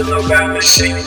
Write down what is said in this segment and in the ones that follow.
Welcome to the vanishing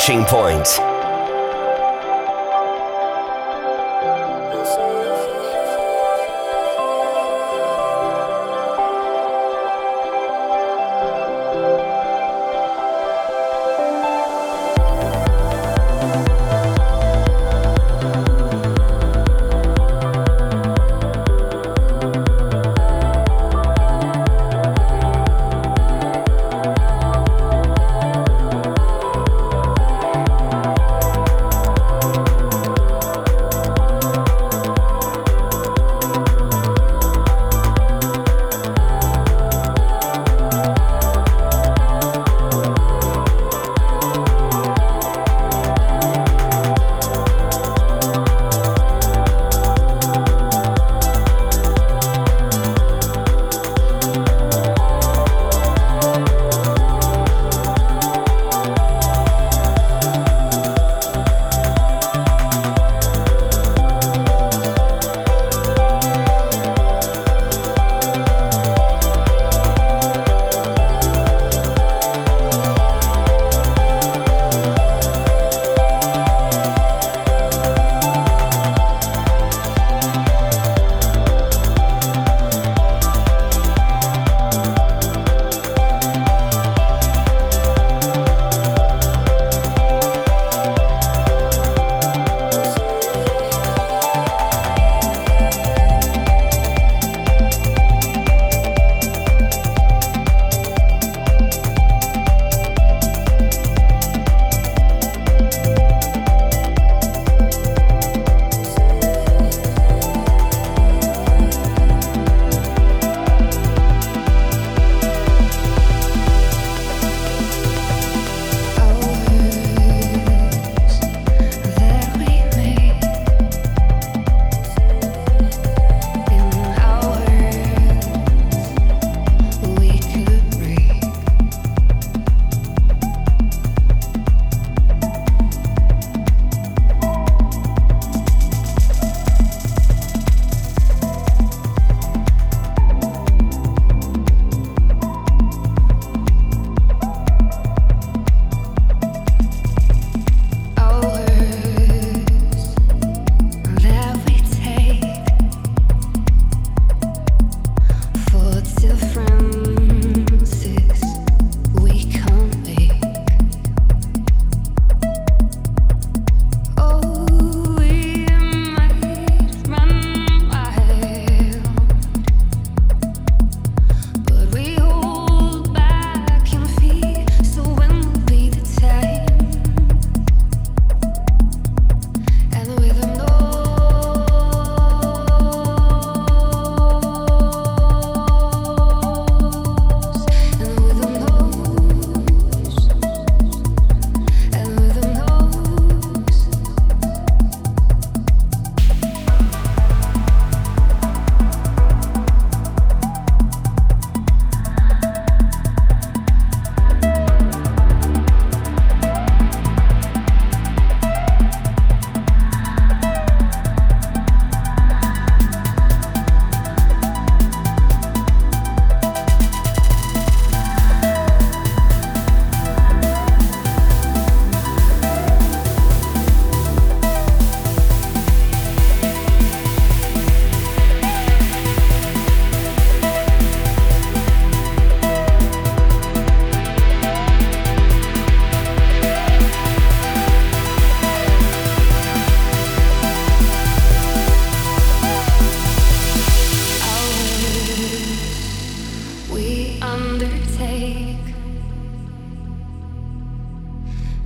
Vanishing Point.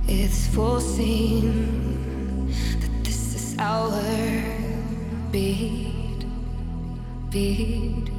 It's foreseen that this is our beat, beat.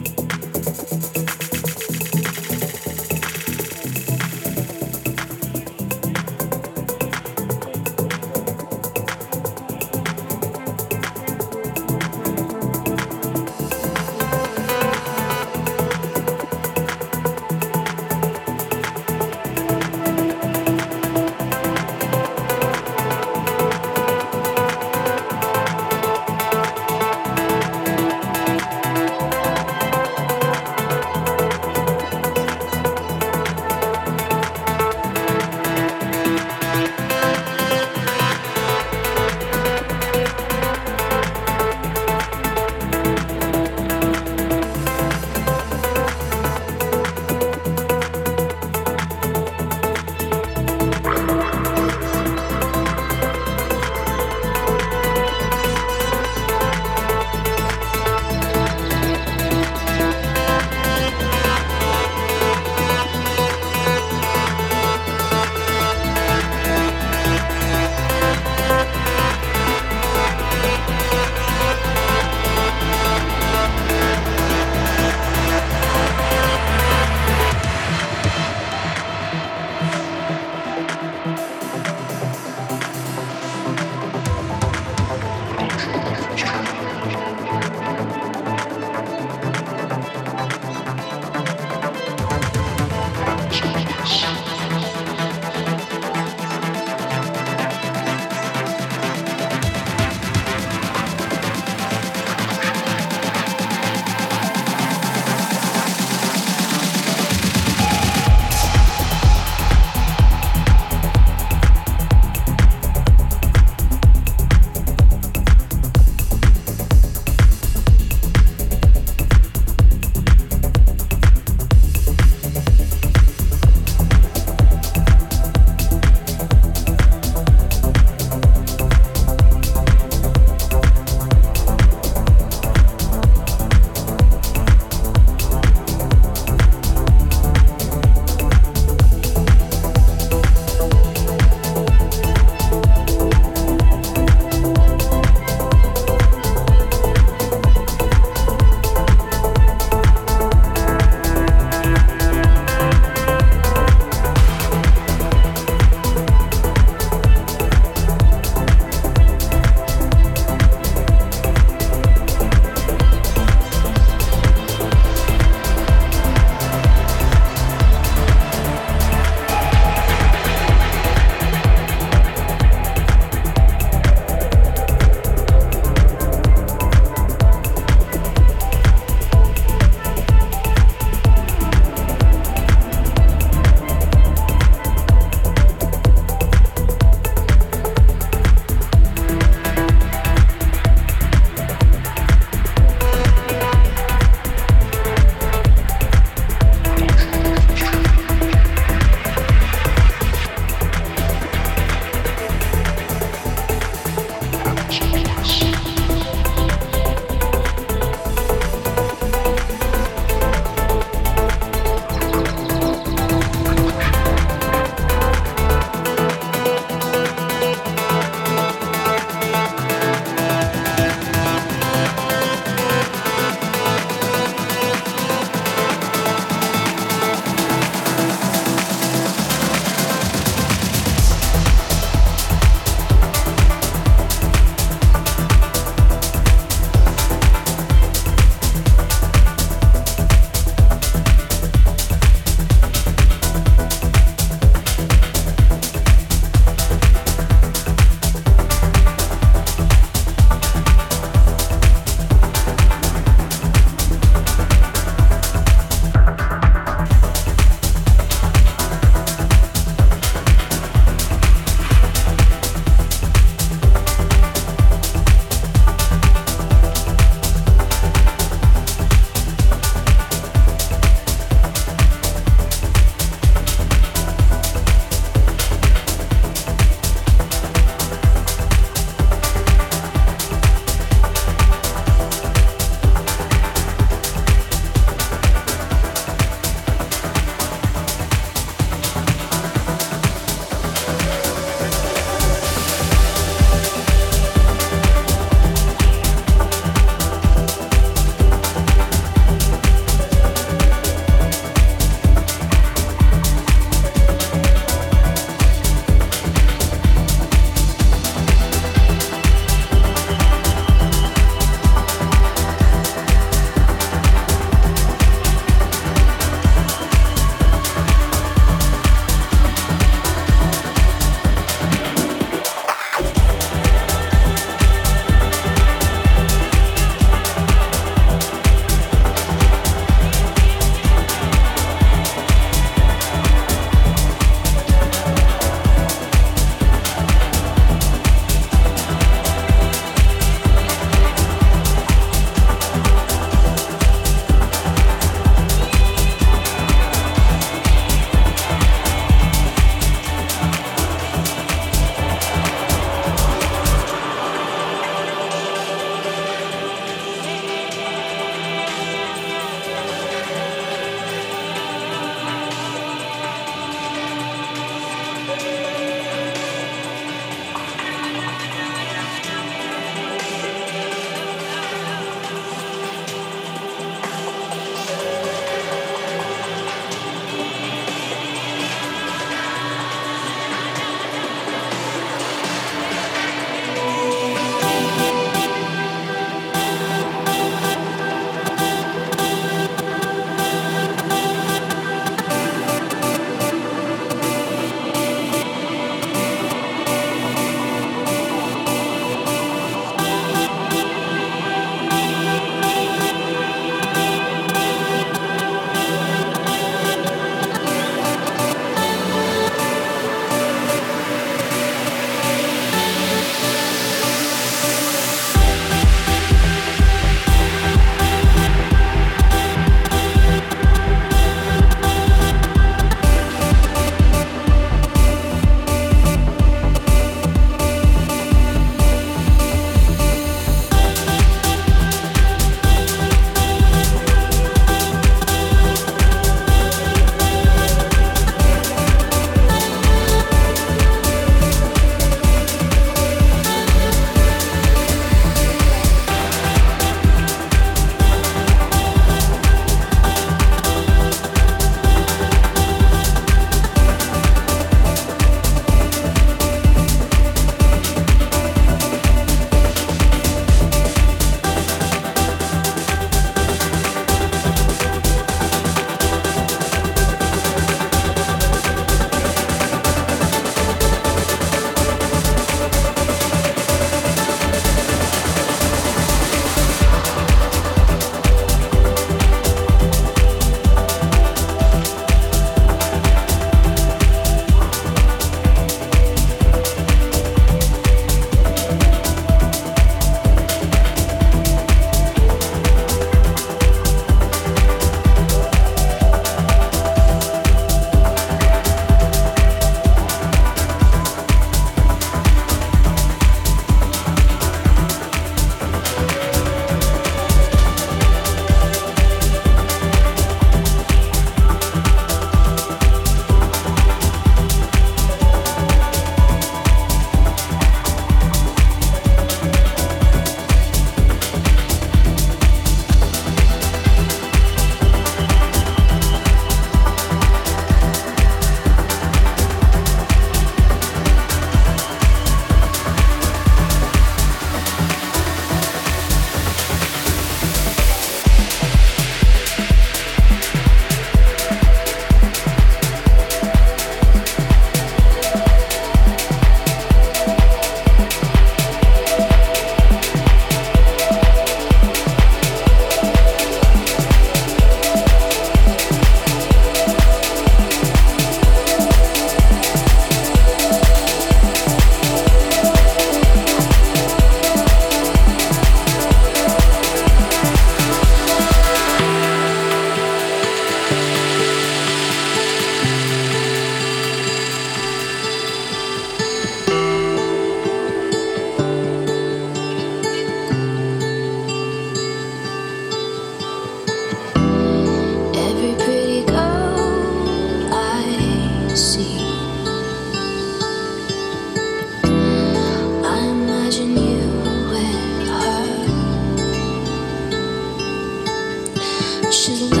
to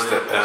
Wanted this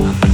Thank.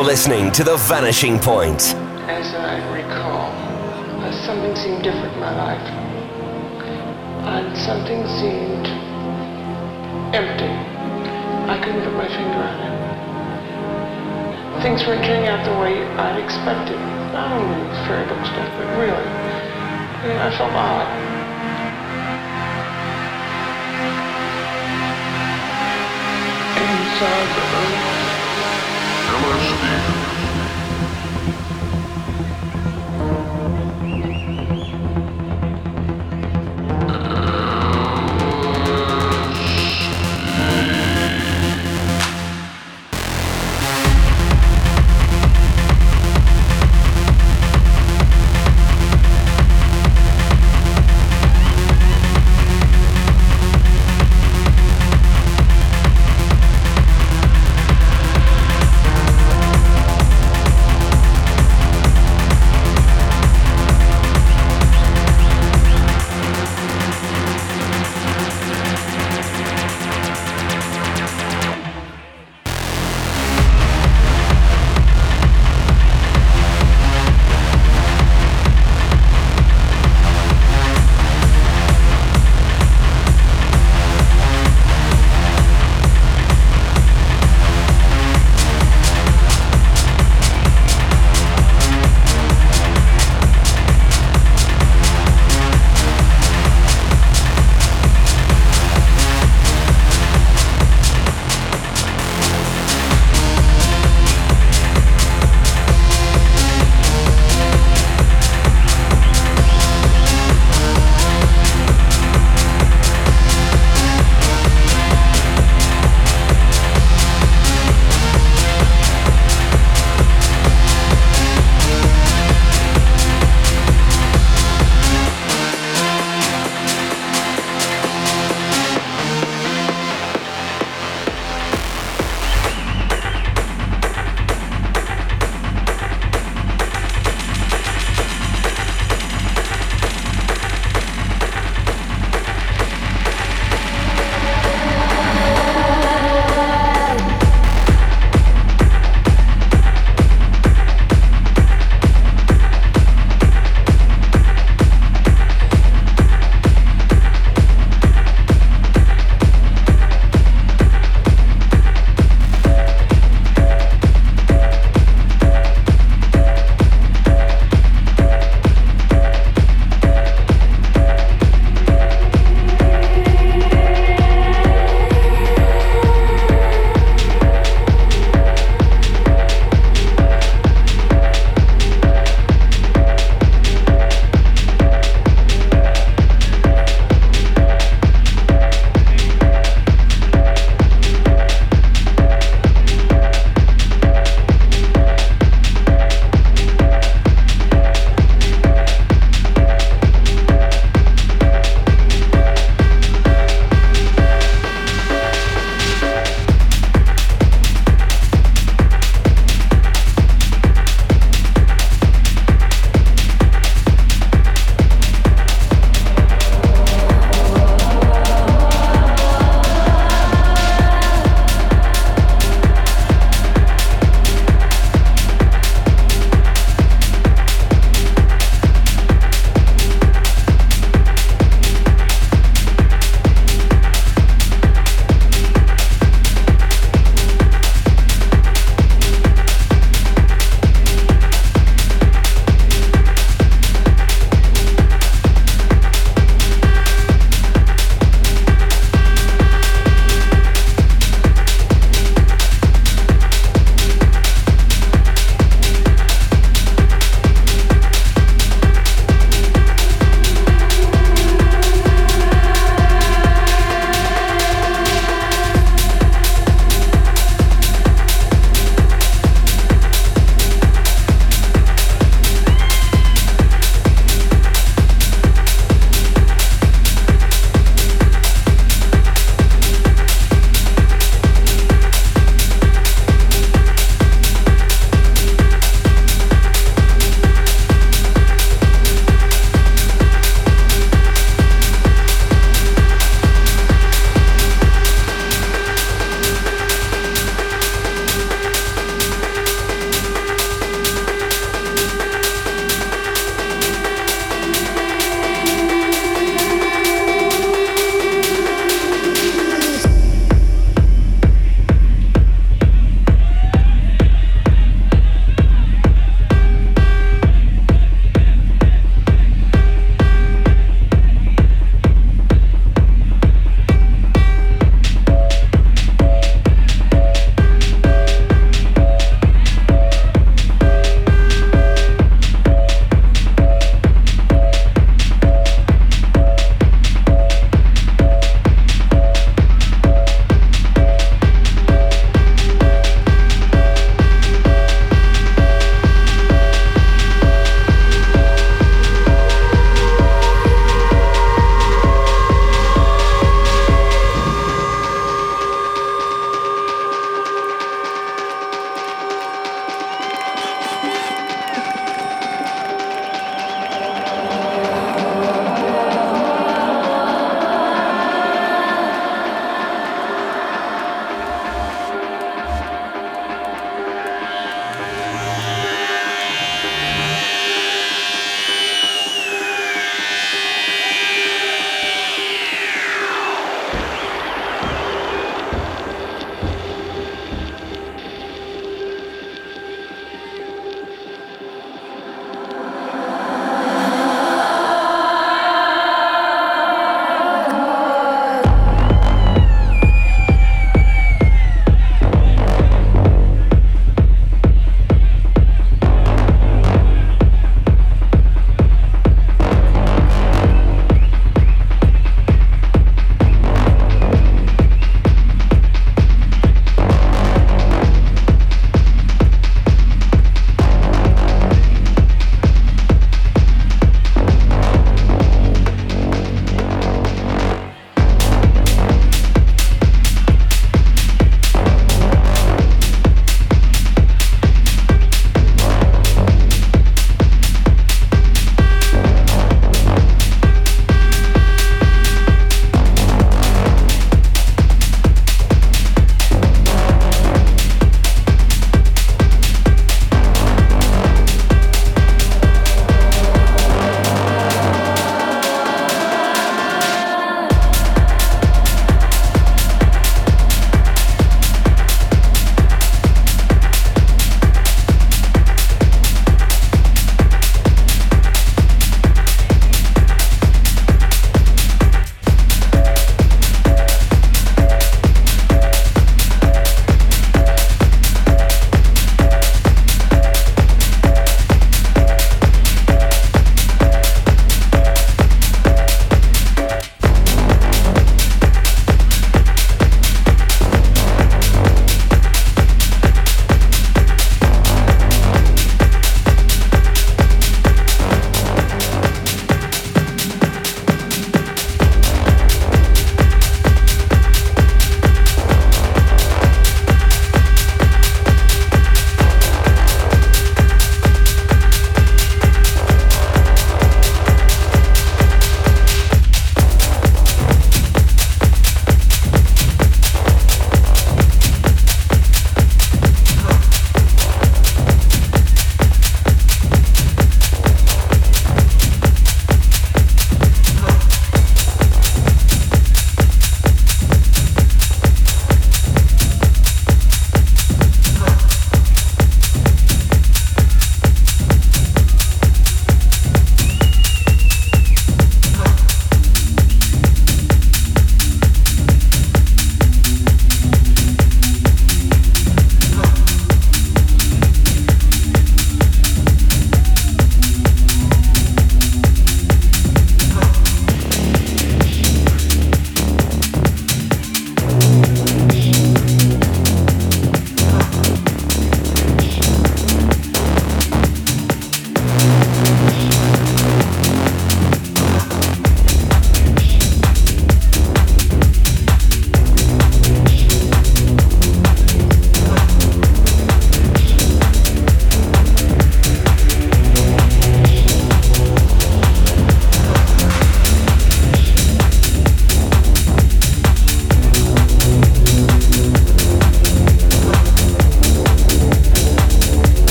You're listening to The Vanishing Point. As I recall, uh, something seemed different in my life. And something seemed empty. I couldn't put my finger on it. Things weren't turning out the way I'd expected. Not only fairy book stuff, but really. I, mean, I felt odd. Inside the Namaste.